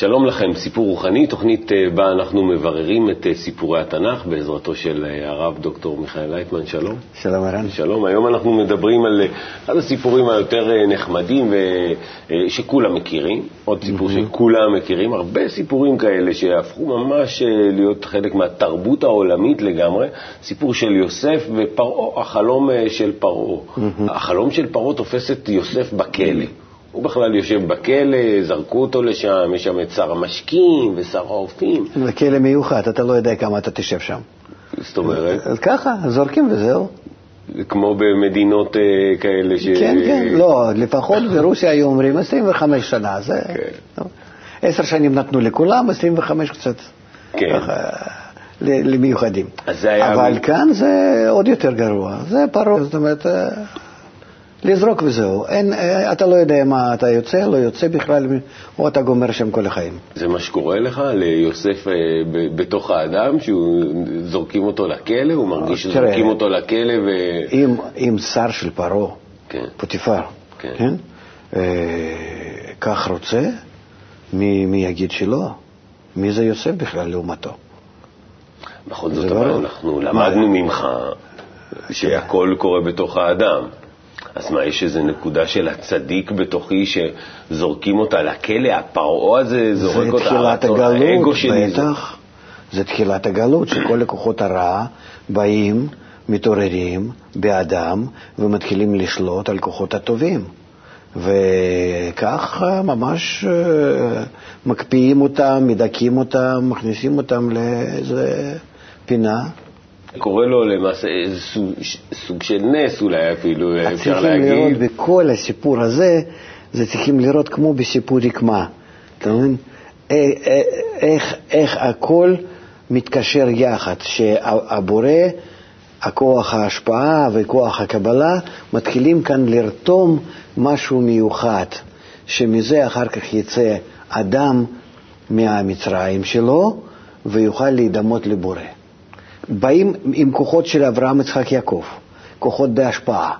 שלום לכם, סיפור רוחני, תוכנית אה, בה אנחנו מבררים את אה, סיפורי התנ"ך בעזרתו של אה, הרב דוקטור מיכאל לייטמן, שלום. שלום ערן. שלום, היום אנחנו מדברים על אחד הסיפורים היותר נחמדים שכולם מכירים, עוד סיפור mm-hmm. שכולם מכירים, הרבה סיפורים כאלה שהפכו ממש להיות חלק מהתרבות העולמית לגמרי, סיפור של יוסף ופרעה, החלום של פרעה. Mm-hmm. החלום של פרעה תופס את יוסף בכלא. הוא בכלל יושב בכלא, זרקו אותו לשם, יש שם את שר המשקים ושר האופים. זה כלא מיוחד, אתה לא יודע כמה אתה תשב שם. זאת אומרת? אז ככה, זורקים וזהו. כמו במדינות uh, כאלה ש... כן, כן, לא, לפחות ברוסיה היו אומרים 25 שנה, זה... כן. עשר שנים נתנו לכולם, 25 קצת. כן. ככה, למיוחדים. אז זה היה... אבל כאן זה עוד יותר גרוע, זה פרעה, זאת אומרת... אה, לזרוק וזהו. אין, אה, אתה לא יודע מה אתה יוצא, לא יוצא בכלל, או אתה גומר שם כל החיים. זה מה שקורה לך ליוסף אה, בתוך האדם, שזורקים אותו לכלא, הוא מרגיש שזורקים אותו לכלא ו... אם, אם שר של פרעה, כן. פוטיפר, כן. כן? אה, כך רוצה, מי, מי יגיד שלא? מי זה יוסף בכלל לעומתו? בכל זאת, אבל אנחנו למדנו ממך שהכל קורה בתוך האדם. אז מה, יש איזו נקודה של הצדיק בתוכי שזורקים אותה לכלא? הפרעה הזה זורק אותה, זה תחילת הגלות, בטח. זה תחילת הגלות, שכל לקוחות הרע באים, מתעוררים באדם ומתחילים לשלוט על כוחות הטובים. וכך ממש אה, מקפיאים אותם, מדכאים אותם, מכניסים אותם לאיזה פינה. קורא לו למעשה סוג, סוג של נס אולי אפילו, אפשר להגיד. צריכים לראות בכל הסיפור הזה, זה צריכים לראות כמו בסיפור רקמה. אתה מבין? איך, איך הכל מתקשר יחד, שהבורא, הכוח ההשפעה וכוח הקבלה מתחילים כאן לרתום משהו מיוחד, שמזה אחר כך יצא אדם מהמצרים שלו ויוכל להידמות לבורא. באים עם כוחות של אברהם, יצחק, יעקב, כוחות די השפעה.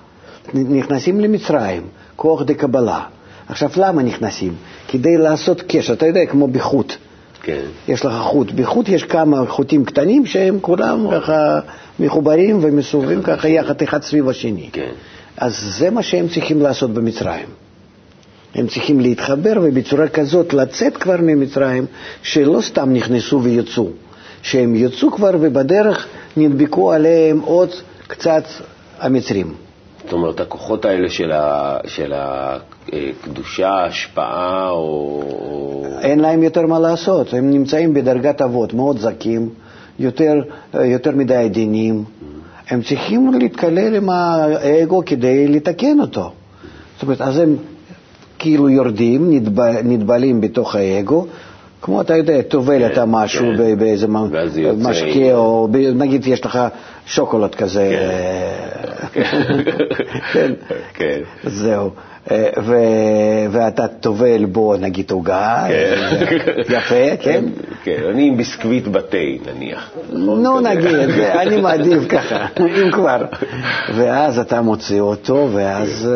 נכנסים למצרים, כוח די קבלה. עכשיו, למה נכנסים? כדי לעשות קשר, אתה יודע, כמו בחוט. כן. יש לך חוט. בחוט יש כמה חוטים קטנים שהם כולם ככה מחוברים ומסובבים ככה יחד אחד סביב השני. כן. אז זה מה שהם צריכים לעשות במצרים. הם צריכים להתחבר ובצורה כזאת לצאת כבר ממצרים, שלא סתם נכנסו ויצאו. שהם יצאו כבר ובדרך נדבקו עליהם עוד קצת המצרים. זאת אומרת, הכוחות האלה של, ה, של הקדושה, ההשפעה, או... אין להם יותר מה לעשות, הם נמצאים בדרגת אבות, מאוד זכים, יותר, יותר מדי עדינים. הם צריכים להתקלל עם האגו כדי לתקן אותו. זאת אומרת, אז הם כאילו יורדים, נטבלים בתוך האגו, כמו אתה יודע, טובל כן, אתה משהו כן. באיזה משקה, או נגיד יש לך שוקולד כזה. כן, כן. זהו. ואתה טובל בו נגיד עוגה, יפה, כן? כן, אני עם ביסקוויט בתה נניח. נו נגיד, אני מעדיף ככה, אם כבר. ואז אתה מוציא אותו, ואז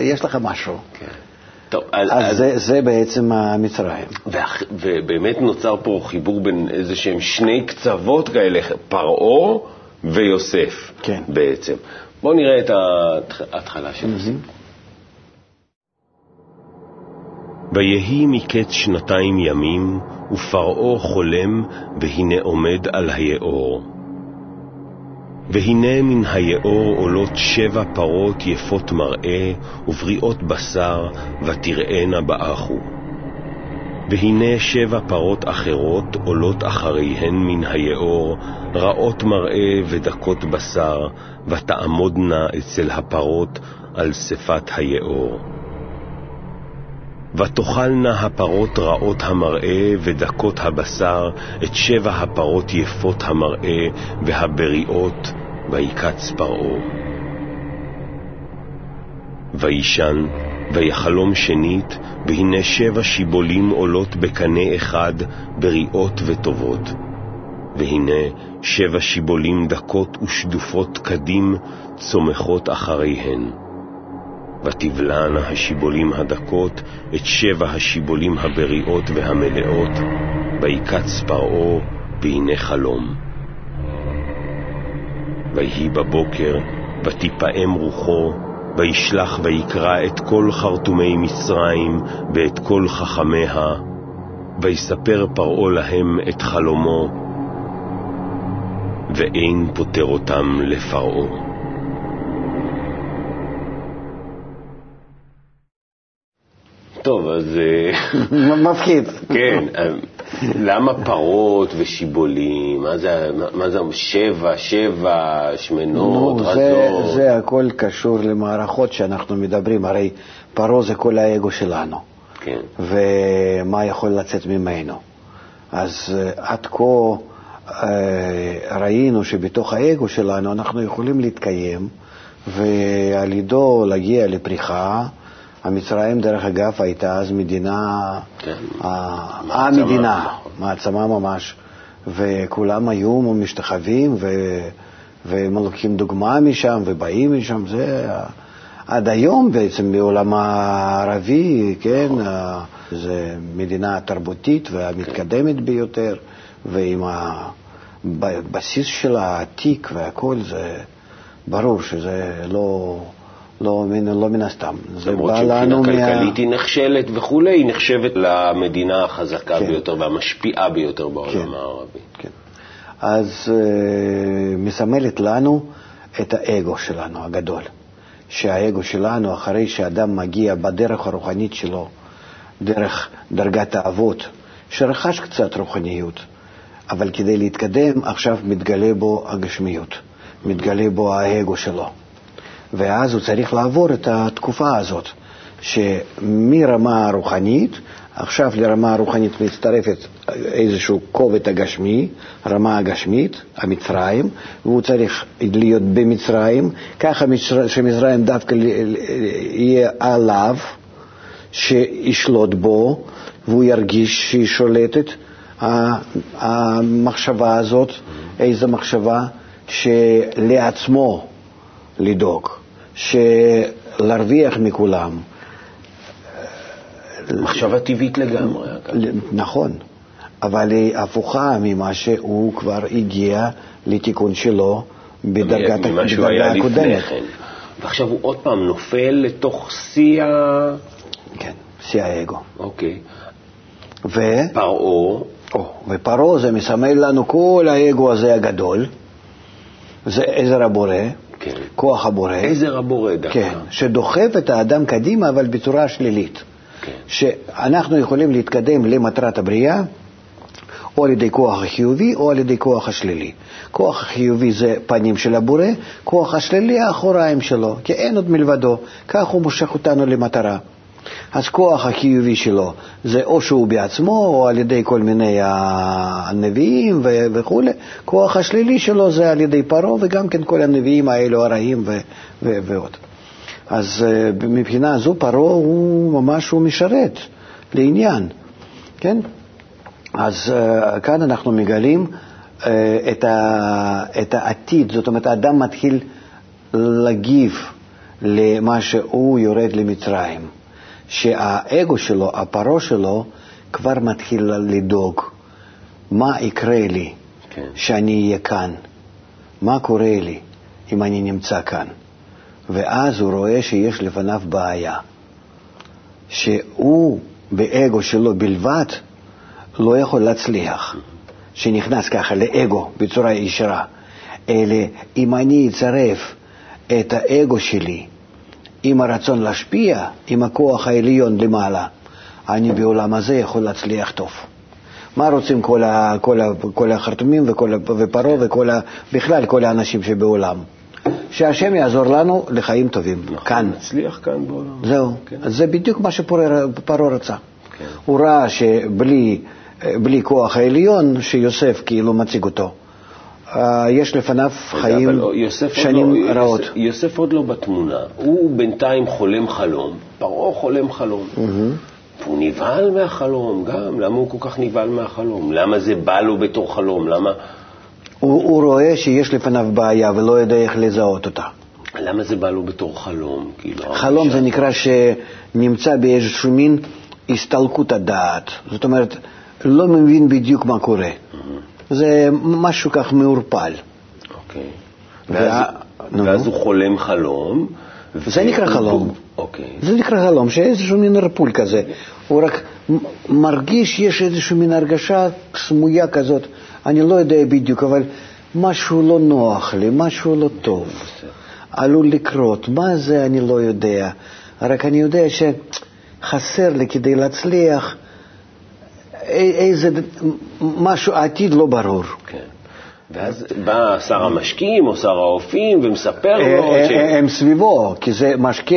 יש לך משהו. טוב, אז, אז זה, זה בעצם המצרים. ובאמת נוצר פה חיבור בין איזה שהם שני קצוות כאלה, פרעה ויוסף כן. בעצם. בואו נראה את ההתחלה של הסיפור. ויהי מקץ שנתיים ימים, ופרעה חולם, והנה עומד על היאור. והנה מן היאור עולות שבע פרות יפות מראה ובריאות בשר, ותראינה באחו. והנה שבע פרות אחרות עולות אחריהן מן היאור, רעות מראה ודקות בשר, ותעמודנה אצל הפרות על שפת היאור. ותאכלנה הפרות רעות המראה ודקות הבשר את שבע הפרות יפות המראה והבריאות, ויקץ פרעה. וישן, ויחלום שנית, והנה שבע שיבולים עולות בקנה אחד, בריאות וטובות. והנה שבע שיבולים דקות ושדופות קדים, צומחות אחריהן. ותבלענה השיבולים הדקות את שבע השיבולים הבריאות והמלאות, ויקץ פרעה, והנה חלום. ויהי בבוקר, ותפעם רוחו, וישלח ויקרא את כל חרטומי מצרים ואת כל חכמיה, ויספר פרעה להם את חלומו, ואין פוטר אותם לפרעה. טוב, אז... מפחיד. כן, למה פרות ושיבולים? מה זה, מה זה שבע, שבע, שמנות, נו, רזות? זה, זה הכל קשור למערכות שאנחנו מדברים, הרי פרעה זה כל האגו שלנו, כן. ומה יכול לצאת ממנו. אז עד כה אה, ראינו שבתוך האגו שלנו אנחנו יכולים להתקיים, ועל ידו להגיע לפריחה. המצרים, דרך אגב, הייתה אז מדינה, כן. המדינה, מעצמה ממש, וכולם היו משתחווים ו... והם לוקחים דוגמה משם ובאים משם, זה עד היום בעצם בעולם הערבי, כן, זו מדינה תרבותית והמתקדמת ביותר, ועם הבסיס שלה העתיק והכל, זה ברור שזה לא... לא, לא מן הסתם. למרות שמבחינה כלכלית היא נכשלת וכולי, היא נחשבת למדינה החזקה כן. ביותר והמשפיעה ביותר בעולם כן. הערבי. כן. אז uh, מסמלת לנו את האגו שלנו הגדול. שהאגו שלנו, אחרי שאדם מגיע בדרך הרוחנית שלו, דרך דרגת האבות, שרכש קצת רוחניות, אבל כדי להתקדם עכשיו מתגלה בו הגשמיות, מתגלה בו האגו שלו. ואז הוא צריך לעבור את התקופה הזאת, שמרמה הרוחנית, עכשיו לרמה הרוחנית מצטרפת איזשהו כובד הגשמי, רמה הגשמית, המצרים, והוא צריך להיות במצרים, ככה שמצרים דווקא יהיה עליו, שישלוט בו, והוא ירגיש שהיא שולטת. המחשבה הזאת, איזו מחשבה? שלעצמו לדאוג. שלהרוויח מכולם. מחשבה טבעית לגמרי. נכון, אבל היא הפוכה ממה שהוא כבר הגיע לתיקון שלו בדרגה הקודמת. כן. ועכשיו הוא עוד פעם נופל לתוך שיא ה... כן, שיא האגו. אוקיי. ו... פרעה. ופרעה זה מסמל לנו כל האגו הזה הגדול, זה עזר הבורא, כן. כוח הבורא. עזר הבורא דווקא. כן, שדוחף את האדם קדימה, אבל בצורה שלילית. כן. שאנחנו יכולים להתקדם למטרת הבריאה, או על ידי כוח החיובי או על ידי כוח השלילי. כוח החיובי זה פנים של הבורא, כוח השלילי האחוריים שלו, כי אין עוד מלבדו. כך הוא מושך אותנו למטרה. אז כוח החיובי שלו זה או שהוא בעצמו או על ידי כל מיני הנביאים וכו', כוח השלילי שלו זה על ידי פרעה וגם כן כל הנביאים האלו הרעים ועוד. אז אה, מבחינה זו פרעה הוא ממש הוא משרת לעניין, כן? אז uh, כאן אנחנו מגלים uh, את, ה, את העתיד, זאת אומרת, האדם מתחיל להגיב למה שהוא יורד למצרים. שהאגו שלו, הפרעה שלו, כבר מתחיל לדאוג מה יקרה לי כן. שאני אהיה כאן, מה קורה לי אם אני נמצא כאן. ואז הוא רואה שיש לפניו בעיה, שהוא באגו שלו בלבד לא יכול להצליח, שנכנס ככה לאגו בצורה ישרה, אלא אם אני אצרף את האגו שלי עם הרצון להשפיע, עם הכוח העליון למעלה, אני בעולם הזה יכול להצליח טוב. מה רוצים כל, ה, כל, ה, כל החרטומים וכל, ופרעה וכל ה, בכלל כל האנשים שבעולם? שהשם יעזור לנו לחיים טובים, נכון, כאן. נצליח כאן בעולם. זהו, כן. זה בדיוק מה שפרעה רצה. כן. הוא ראה שבלי כוח העליון, שיוסף כאילו מציג אותו, אה, יש לפניו חיים שנים לא, רעות. יוסף, יוסף עוד לא בתמונה, הוא בינתיים חולם חלום, פרעה חולם חלום. Mm-hmm. והוא נבהל מהחלום גם, למה הוא כל כך נבהל מהחלום? למה זה בא לו בתור חלום? למה... הוא, הוא רואה שיש לפניו בעיה ולא יודע איך לזהות אותה. למה זה בא לו בתור חלום? כאילו, חלום זה נקרא שנמצא באיזשהו מין הסתלקות הדעת. זאת אומרת, לא מבין בדיוק מה קורה. זה משהו כך מעורפל. אוקיי. ואז, נו. ואז הוא חולם חלום. זה ו- נקרא חלום. אוקיי. זה נקרא חלום, שאיזשהו מין ערפול כזה. הוא רק מרגיש, יש איזושהי מין הרגשה סמויה כזאת, אני לא יודע בדיוק, אבל משהו לא נוח לי, משהו לא טוב. עלול לקרות, מה זה אני לא יודע. רק אני יודע שחסר לי כדי להצליח איזה, משהו, העתיד לא ברור. כן. ואז בא שר המשקים או שר האופים ומספר לו אה, ש... אה, הם סביבו, כי זה משקה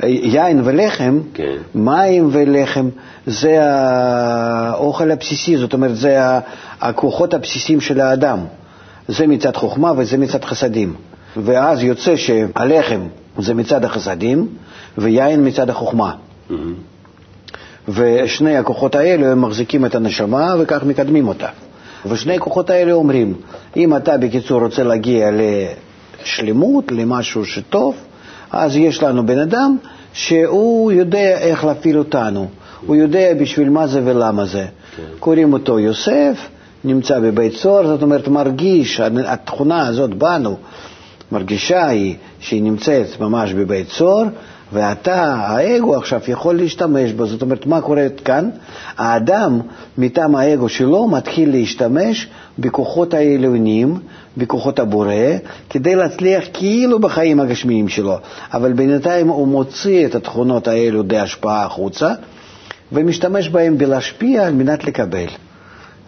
ויין ולחם, כן. מים ולחם, זה האוכל הבסיסי, זאת אומרת, זה הכוחות הבסיסיים של האדם. זה מצד חוכמה וזה מצד חסדים. ואז יוצא שהלחם זה מצד החסדים ויין מצד החוכמה. ושני הכוחות האלה הם מחזיקים את הנשמה וכך מקדמים אותה. ושני הכוחות האלה אומרים, אם אתה בקיצור רוצה להגיע לשלמות, למשהו שטוב, אז יש לנו בן אדם שהוא יודע איך להפעיל אותנו, הוא יודע בשביל מה זה ולמה זה. קוראים אותו יוסף, נמצא בבית סוהר, זאת אומרת מרגיש, התכונה הזאת בנו, מרגישה היא שהיא נמצאת ממש בבית סוהר, ואתה, האגו עכשיו יכול להשתמש בו. זאת אומרת, מה קורה כאן? האדם, מטעם האגו שלו, מתחיל להשתמש בכוחות העליונים, בכוחות הבורא, כדי להצליח כאילו בחיים הגשמיים שלו. אבל בינתיים הוא מוציא את התכונות האלו די השפעה החוצה, ומשתמש בהם בלהשפיע על מנת לקבל.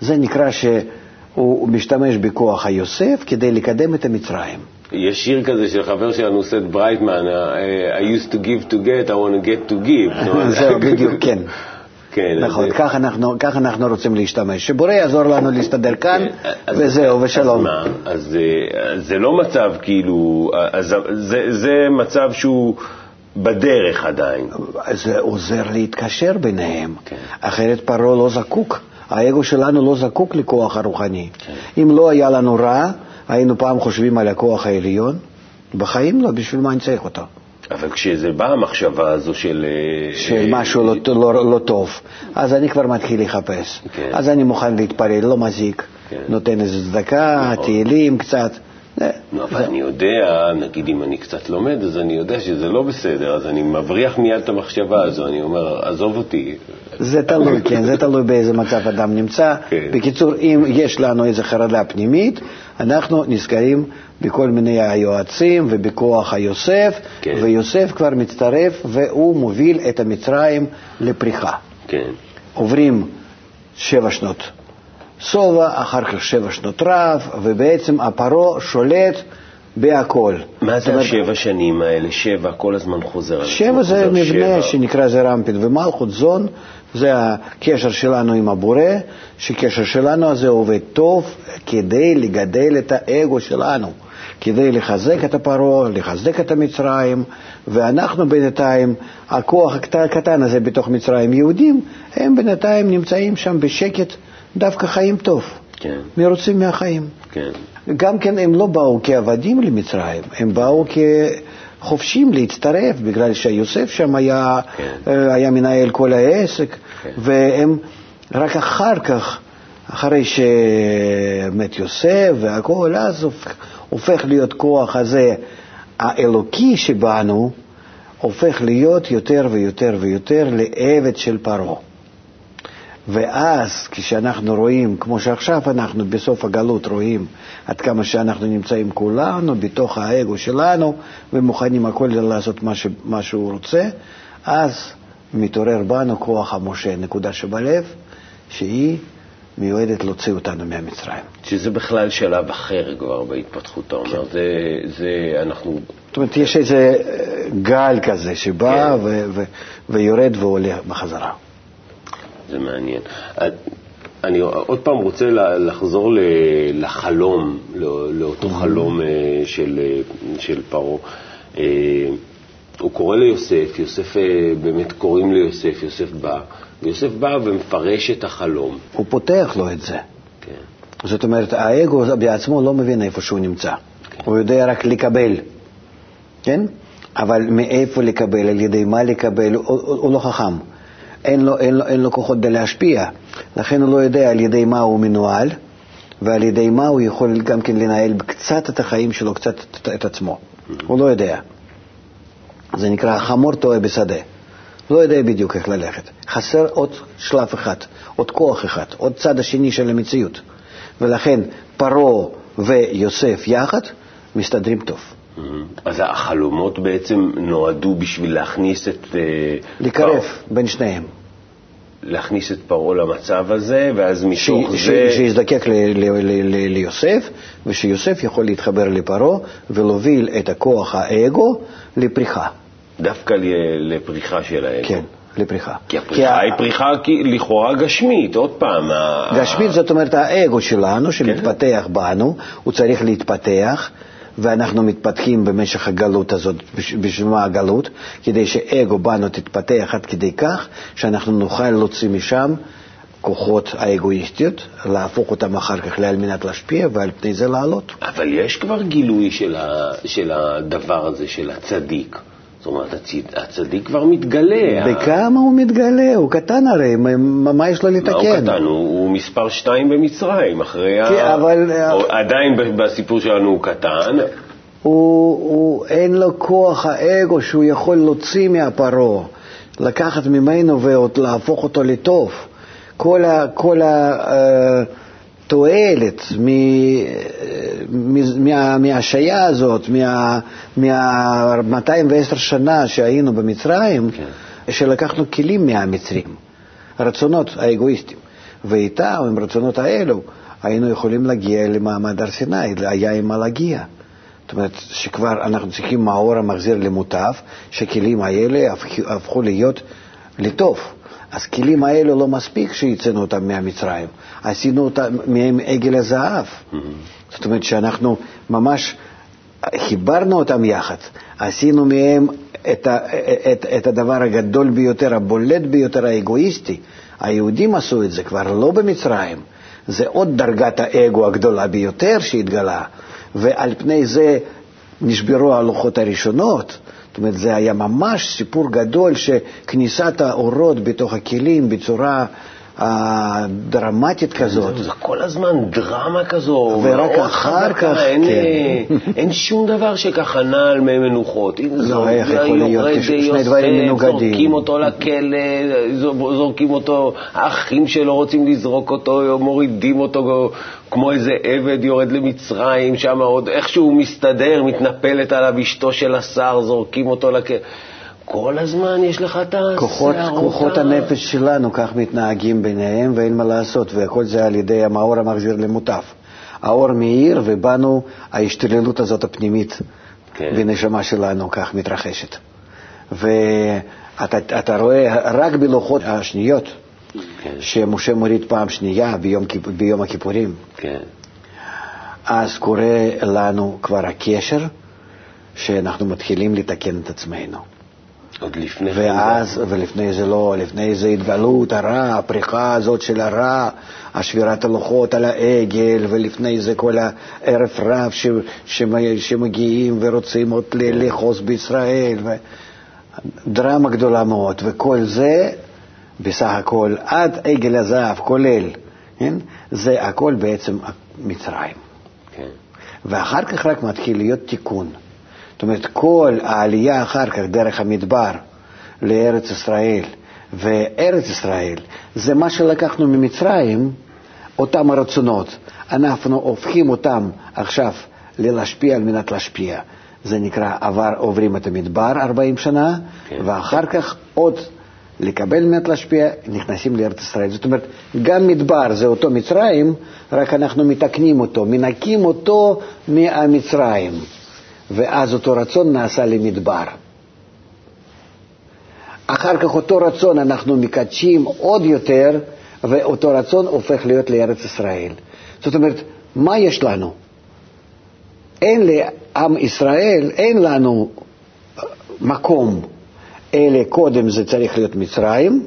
זה נקרא שהוא משתמש בכוח היוסף כדי לקדם את המצרים. יש שיר כזה של חבר שלנו, סט ברייטמן, I used to give to get, I want to get to give. זהו, בדיוק, כן. כן. נכון, כך אנחנו, כך אנחנו רוצים להשתמש. שבורא יעזור לנו להסתדר כאן, כן, אז- וזהו, ושלום. אז מה? אז אה, אז זה לא מצב כאילו, אז זה, זה מצב שהוא בדרך עדיין. זה עוזר להתקשר ביניהם. כן. אחרת פרעה לא זקוק, האגו שלנו לא זקוק לכוח הרוחני. כן. אם לא היה לנו רע, היינו פעם חושבים על הכוח העליון? בחיים לא, בשביל מה אני צריך אותו? אבל כשזה בא המחשבה הזו של... אה, של משהו לא, לא, לא טוב, אז אני כבר מתחיל לחפש. כן. אז אני מוכן להתפלל, לא מזיק, כן. נותן איזה צדקה, נכון. תהילים קצת. נו, אבל אני יודע, נגיד אם אני קצת לומד, אז אני יודע שזה לא בסדר, אז אני מבריח מיד את המחשבה הזו, אני אומר, עזוב אותי. זה תלוי, כן, זה תלוי באיזה מצב אדם נמצא. כן. בקיצור, אם יש לנו איזו חרדה פנימית, אנחנו נזכרים בכל מיני היועצים ובכוח היוסף, כן. ויוסף כבר מצטרף והוא מוביל את המצרים לפריחה. כן. עוברים שבע שנות שובע, אחר כך שבע שנות רעב, ובעצם הפרעה שולט בהכל. מה זה השבע שנים האלה? שבע, כל הזמן חוזר. שבע זה מבנה שבע. שנקרא זה רמפין ומלכות זון, זה הקשר שלנו עם הבורא, שקשר שלנו הזה עובד טוב כדי לגדל את האגו שלנו, כדי לחזק את הפרעה, לחזק את המצרים, ואנחנו בינתיים, הכוח הקט- הקטן הזה בתוך מצרים, יהודים, הם בינתיים נמצאים שם בשקט, דווקא חיים טוב, כן, מרוצים מהחיים. כן. גם כן הם לא באו כעבדים למצרים, הם באו כחופשים להצטרף, בגלל שיוסף שם היה, כן. אה, היה מנהל כל העסק, כן. והם רק אחר כך, אחרי שמת יוסף והכול, אז הופך, הופך להיות כוח הזה האלוקי שבנו, הופך להיות יותר ויותר ויותר לעבד של פרעה. ואז כשאנחנו רואים, כמו שעכשיו אנחנו בסוף הגלות רואים עד כמה שאנחנו נמצאים כולנו בתוך האגו שלנו ומוכנים הכל לעשות מה, ש, מה שהוא רוצה, אז מתעורר בנו כוח המשה, נקודה שבלב, שהיא מיועדת להוציא אותנו מהמצרים. שזה בכלל שלב אחר כבר בהתפתחות, אתה אומר. כן. זה, זה, אנחנו... זאת אומרת, יש איזה אה, גל כזה שבא כן. ו- ו- ויורד ועולה בחזרה. זה מעניין. אני עוד פעם רוצה לחזור לחלום, לא- לאותו חלום אה, של, אה, של פרעה. אה, הוא קורא ליוסף, יוסף באמת קוראים ליוסף, יוסף בא, ויוסף בא ומפרש את החלום. הוא פותח לו את זה. כן, זאת אומרת, האגו בעצמו לא מבין איפה שהוא נמצא. כן. הוא יודע רק לקבל, כן? אבל מאיפה לקבל, על ידי מה לקבל, הוא, הוא לא חכם. אין לו, אין, לו, אין לו כוחות כדי להשפיע, לכן הוא לא יודע על ידי מה הוא מנוהל ועל ידי מה הוא יכול גם כן לנהל קצת את החיים שלו, קצת את, את עצמו. הוא לא יודע. זה נקרא חמור טועה בשדה. לא יודע בדיוק איך ללכת. חסר עוד שלב אחד, עוד כוח אחד, עוד צד השני של המציאות. ולכן פרעה ויוסף יחד מסתדרים טוב. Mm-hmm. אז החלומות בעצם נועדו בשביל להכניס את... אה, לקרב בין שניהם. להכניס את פרעה למצב הזה, ואז מתוך ש, זה... שיזדקק ל, ל, ל, ל, ליוסף, ושיוסף יכול להתחבר לפרעה ולהוביל את הכוח האגו לפריחה. דווקא לפריחה של האגו. כן, לפריחה. כי הפריחה כי היא פריחה לכאורה גשמית, עוד פעם. גשמית זאת אומרת האגו שלנו שמתפתח כן. בנו, הוא צריך להתפתח. ואנחנו מתפתחים במשך הגלות הזאת. בשביל מה הגלות? כדי שאגו בנו תתפתח עד כדי כך שאנחנו נוכל להוציא משם כוחות האגואיסטיות, להפוך אותם אחר כך על מנת להשפיע ועל פני זה לעלות. אבל יש כבר גילוי של, ה, של הדבר הזה, של הצדיק. זאת אומרת, הצדיק כבר מתגלה. בכמה הוא מתגלה? הוא קטן הרי, מה יש לו לתקן? מה הוא קטן? הוא, הוא מספר שתיים במצרים, אחרי כן, ה... אבל... עדיין בסיפור שלנו הוא קטן. הוא, הוא, אין לו כוח האגו שהוא יכול להוציא מהפרעה, לקחת ממנו ולהפוך אותו לטוב. כל ה... כל ה uh, תועלת מההשעיה הזאת, מה-210 שנה שהיינו במצרים, כן. שלקחנו כלים מהמצרים, רצונות האגואיסטים, ואיתם, עם הרצונות האלו, היינו יכולים להגיע למעמד הר סיני, היה עם מה להגיע. זאת אומרת שכבר אנחנו צריכים מאור המחזיר למוטף, שהכלים האלה הפכו להיות לטוב. אז כלים האלו לא מספיק שהצאנו אותם מהמצרים, עשינו אותם מהם עגל הזהב. Mm-hmm. זאת אומרת שאנחנו ממש חיברנו אותם יחד, עשינו מהם את, ה, את, את הדבר הגדול ביותר, הבולט ביותר, האגואיסטי. היהודים עשו את זה כבר לא במצרים, זה עוד דרגת האגו הגדולה ביותר שהתגלה, ועל פני זה נשברו הלוחות הראשונות. זאת אומרת, זה היה ממש סיפור גדול שכניסת האורות בתוך הכלים בצורה דרמטית כזאת. זה כל הזמן דרמה כזו. ורק אחר כך, אין, כן. אין שום דבר שככה נע על מי מנוחות. לא, איך יכול להיות שני דברים מנוגדים. זורקים אותו לכלא, זורקים אותו, האחים שלו רוצים לזרוק אותו, מורידים אותו כמו איזה עבד יורד למצרים, שם עוד איכשהו מסתדר, מתנפלת עליו אשתו של השר, זורקים אותו לכלא. כל הזמן יש לך את הסערות. כוחות הנפש שלנו כך מתנהגים ביניהם ואין מה לעשות, והכל זה על ידי המאור המחזיר למוטף. האור מאיר ובנו ההשתוללות הזאת הפנימית כן. בנשמה שלנו כך מתרחשת. ואתה רואה רק בלוחות השניות, כן. שמשה מוריד פעם שנייה ביום, ביום הכיפורים, כן. אז קורה לנו כבר הקשר שאנחנו מתחילים לתקן את עצמנו. עוד לפני כן. ואז, ולפני זה לא, לפני זה התגלות הרע, הפריחה הזאת של הרע, השבירת הלוחות על העגל, ולפני זה כל הערב רב ש, שמגיעים ורוצים עוד לאחוז בישראל, דרמה גדולה מאוד, וכל זה בסך הכל עד עגל הזהב, כולל, כן? זה הכל בעצם מצרים. כן. ואחר כך רק מתחיל להיות תיקון. זאת אומרת, כל העלייה אחר כך דרך המדבר לארץ ישראל, וארץ ישראל זה מה שלקחנו ממצרים, אותם הרצונות, אנחנו הופכים אותם עכשיו ללהשפיע על מנת להשפיע. זה נקרא, עבר, עוברים את המדבר 40 שנה, כן. ואחר כך עוד לקבל מנת להשפיע, נכנסים לארץ ישראל. זאת אומרת, גם מדבר זה אותו מצרים, רק אנחנו מתקנים אותו, מנקים אותו מהמצרים. ואז אותו רצון נעשה למדבר. אחר כך אותו רצון אנחנו מקדשים עוד יותר, ואותו רצון הופך להיות לארץ ישראל. זאת אומרת, מה יש לנו? אין לעם ישראל, אין לנו מקום, אלא קודם זה צריך להיות מצרים,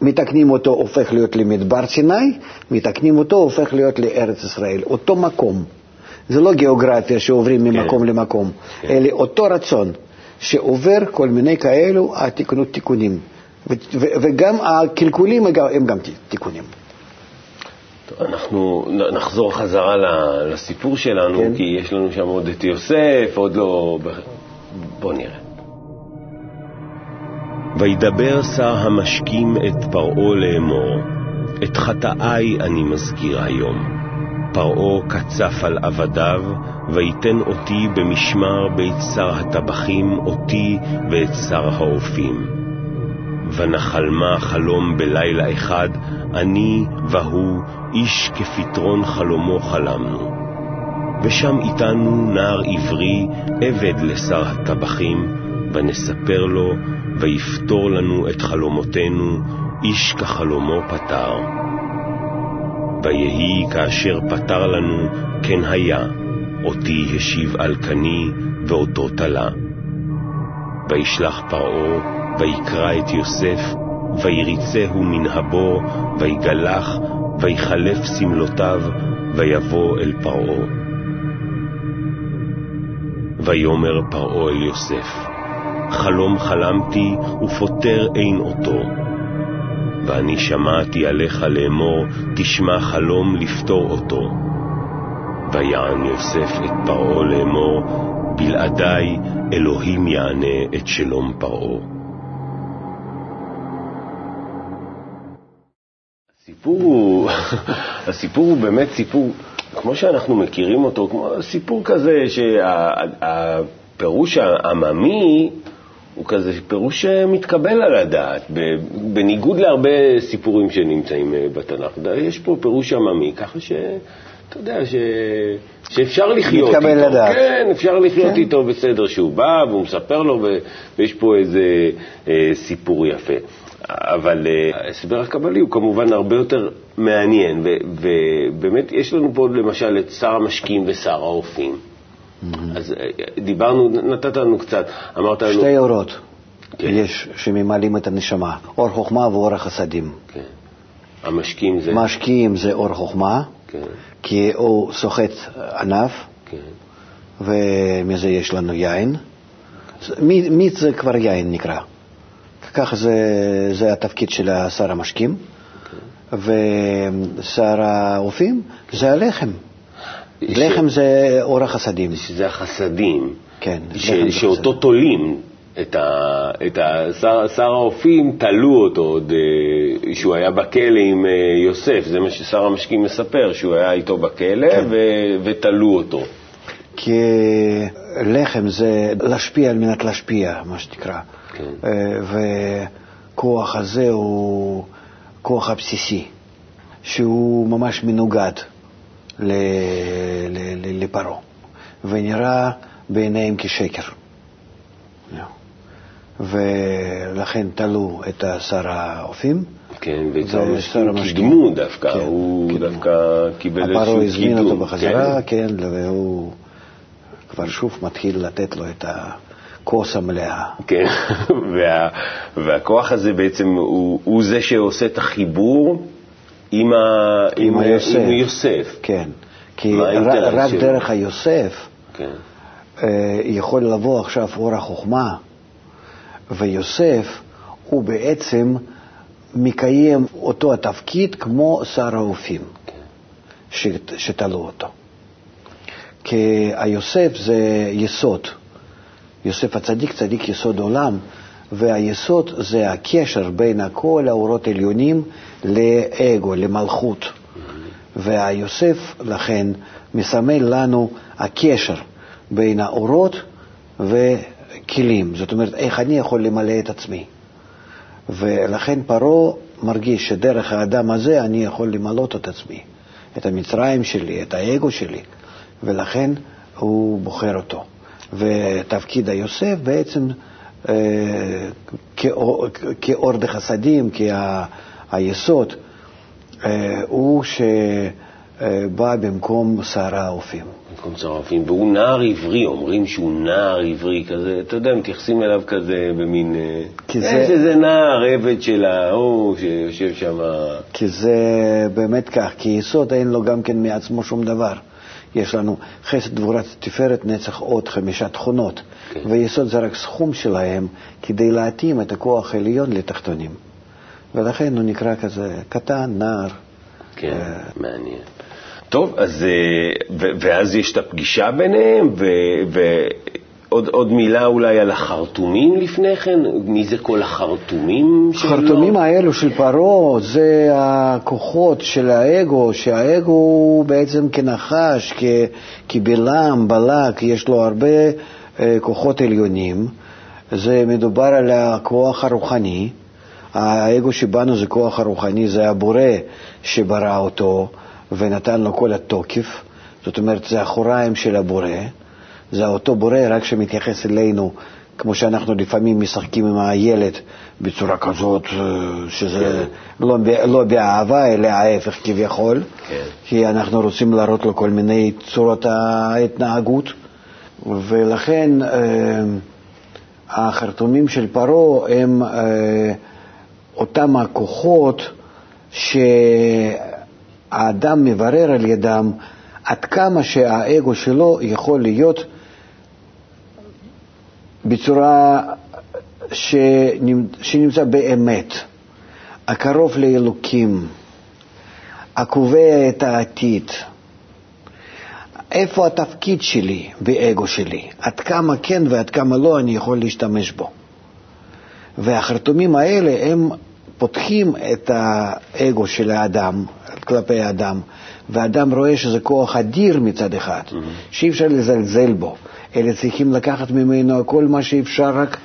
מתקנים אותו הופך להיות למדבר סיני, מתקנים אותו הופך להיות לארץ ישראל, אותו מקום. זה לא גיאוגרפיה שעוברים כן. ממקום למקום, כן. אלא אותו רצון שעובר כל מיני כאלו התיקונות תיקונים. ו- ו- וגם הקלקולים הם גם- תיקונים. טוב, אנחנו נחזור חזרה ל- לסיפור שלנו, כן. כי יש לנו שם עוד את יוסף, עוד לא... בוא נראה. וידבר שר המשקים את פרעה לאמור, את חטאי אני מזכיר היום. פרעה קצף על עבדיו, ויתן אותי במשמר בית שר הטבחים, אותי ואת שר האופים. ונחלמה חלום בלילה אחד, אני והוא, איש כפתרון חלומו חלמנו. ושם איתנו נער עברי, עבד לשר הטבחים, ונספר לו, ויפתור לנו את חלומותינו, איש כחלומו פתר. ויהי כאשר פתר לנו, כן היה, אותי השיב על קני, ואותו תלה. וישלח פרעה, ויקרא את יוסף, ויריצהו מן הבור, ויגלח, ויחלף סמלותיו, ויבוא אל פרעה. ויאמר פרעה אל יוסף, חלום חלמתי, ופותר אין אותו. ואני שמעתי עליך לאמור, תשמע חלום לפתור אותו. ויען יוסף את פרעה לאמור, בלעדי אלוהים יענה את שלום פרעה. הסיפור הוא, הסיפור הוא באמת סיפור, כמו שאנחנו מכירים אותו, כמו סיפור כזה שהפירוש העממי הוא כזה פירוש שמתקבל על הדעת, בניגוד להרבה סיפורים שנמצאים אה, בתנ"ך. יש פה פירוש עממי, ככה ש... אתה יודע, ש... שאפשר לחיות מתקבל איתו. לדעת. כן, אפשר לחיות כן. איתו בסדר שהוא בא והוא מספר לו, ו... ויש פה איזה אה, סיפור יפה. אבל אה, ההסבר הקבלי הוא כמובן הרבה יותר מעניין, ו... ובאמת יש לנו פה למשל את שר המשקים ושר האופים. אז אה, דיברנו, נתת לנו קצת, אמרת לנו... שתי אורות כן. יש שממלאים את הנשמה, אור חוכמה ואור החסדים. כן. המשקים זה... משקיעים זה אור חוכמה, כן, כי הוא סוחט ענף, כן. ומזה יש לנו יין. מי- מיץ זה כבר יין נקרא. ככה זה, זה התפקיד של שר המשקים. ושר האופים זה הלחם. לחם זה אור החסדים. שזה החסדים. כן, ש, לחם זה שאותו חסדים. תולים, את, ה, את ה, שר, שר האופים, תלו אותו עוד, אה, שהוא היה בכלא עם אה, יוסף, זה מה ששר המשקים מספר, שהוא היה איתו בכלא כן. ו, ותלו אותו. כי לחם זה להשפיע על מנת להשפיע, מה שנקרא. כן. אה, וכוח הזה הוא כוח הבסיסי, שהוא ממש מנוגד לפרעה, ונראה בעיניהם כשקר. ולכן תלו את שר האופים. כן, ואת זה שר המשקים שר המשקים. קידמו דווקא, כן, הוא קידמו. דווקא קיבל איזשהו קידום. הפרעה הזמין אותו כן. בחזרה, כן, והוא כבר שוב מתחיל לתת לו את הכוס המלאה. כן, וה, והכוח הזה בעצם הוא, הוא זה שעושה את החיבור עם, ה, עם, עם היוסף. עם יוסף. כן, כי מה רק, שלו? דרך היוסף כן, אה, יכול לבוא עכשיו אור החוכמה, ויוסף הוא בעצם מקיים אותו התפקיד כמו שר האופים שת- שתלו אותו. כי היוסף זה יסוד. יוסף הצדיק, צדיק יסוד עולם, והיסוד זה הקשר בין כל האורות העליונים לאגו, למלכות. והיוסף לכן מסמל לנו הקשר בין האורות וכלים. זאת אומרת, איך אני יכול למלא את עצמי. ולכן פרעה מרגיש שדרך האדם הזה אני יכול למלות את עצמי, את המצרים שלי, את האגו שלי, ולכן הוא בוחר אותו. ותפקיד היוסף בעצם כאור, כאור דחסדים, כהיסוד, אה, הוא שבא במקום שר האופים. במקום שר האופים. והוא נער עברי, אומרים שהוא נער עברי כזה, אתה יודע, מתייחסים אליו כזה במין... אה, כי יש זה- איזה נער עבד של ההוא שיושב שם. כי זה באמת כך, כי יסוד אין לו גם כן מעצמו שום דבר. יש לנו חסד גבורת תפארת נצח עוד חמישה תכונות, כן. ויסוד זה רק סכום שלהם כדי להתאים את הכוח העליון לתחתונים. ולכן הוא נקרא כזה קטן, נער. כן, אה, מעניין. טוב, אז, אה, ו- ואז יש את הפגישה ביניהם, ו- ועוד עוד מילה אולי על החרטומים לפני כן? מי זה כל החרטומים שלו? החרטומים האלו של פרעה זה הכוחות של האגו, שהאגו הוא בעצם כנחש, כ- כבלעם, בלק, יש לו הרבה אה, כוחות עליונים. זה מדובר על הכוח הרוחני. האגו שבנו זה כוח הרוחני, זה הבורא שברא אותו ונתן לו כל התוקף. זאת אומרת, זה אחוריים של הבורא. זה אותו בורא, רק שמתייחס אלינו, כמו שאנחנו לפעמים משחקים עם הילד בצורה כזאת, אה, שזה לא, ב- לא באהבה, אלא ההפך כביכול, כן. כי אנחנו רוצים להראות לו כל מיני צורות ההתנהגות, ולכן אה, החרטומים של פרעה הם אה, אותם הכוחות שהאדם מברר על ידם עד כמה שהאגו שלו יכול להיות בצורה שנמצ- שנמצא באמת, הקרוב לאלוקים, הקובע את העתיד. איפה התפקיד שלי באגו שלי? עד כמה כן ועד כמה לא אני יכול להשתמש בו. והחרטומים האלה הם פותחים את האגו של האדם כלפי האדם, והאדם רואה שזה כוח אדיר מצד אחד, שאי אפשר לזלזל בו, אלא צריכים לקחת ממנו כל מה שאפשר רק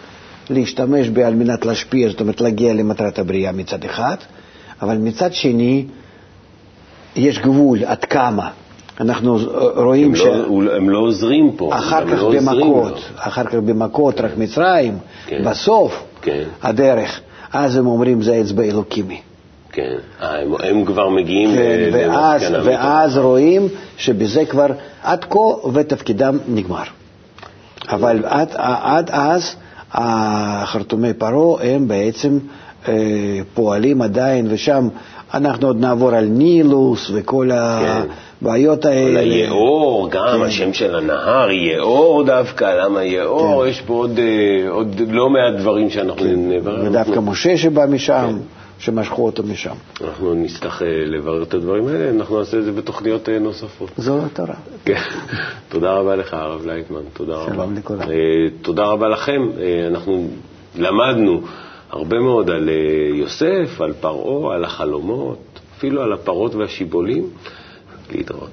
להשתמש בה על מנת להשפיע, זאת אומרת להגיע למטרת הבריאה מצד אחד, אבל מצד שני יש גבול עד כמה. אנחנו רואים הם, ש... לא, הם לא עוזרים פה. אחר כך לא במכות, לו. אחר כך במכות, רק מצרים, כן. בסוף כן. הדרך, אז הם אומרים זה אצבע אלוקימי. כן, אה, הם, הם כבר מגיעים כן, ל- ואז, למסקנה ואז רואים שבזה כבר עד כה ותפקידם נגמר. אבל עד, עד אז החרטומי פרעה הם בעצם אה, פועלים עדיין, ושם אנחנו עוד נעבור על נילוס וכל הבעיות האלה. כל היאור, גם כן. השם של הנהר, יאור דווקא, למה יאור? כן. יש פה עוד, אה, עוד לא מעט דברים שאנחנו נברר. ודווקא אנחנו- משה שבא משם, כן. שמשכו אותו משם. אנחנו נצטרך אה, לברר את הדברים האלה, אנחנו נעשה את זה בתוכניות אה, נוספות. זו התורה. כן. תודה רבה לך, הרב לייטמן, תודה רבה. שלום לכולם. אה, תודה רבה לכם. אנחנו למדנו הרבה מאוד על יוסף, על פרעה, על החלומות, אפילו על הפרות והשיבולים. להתראות.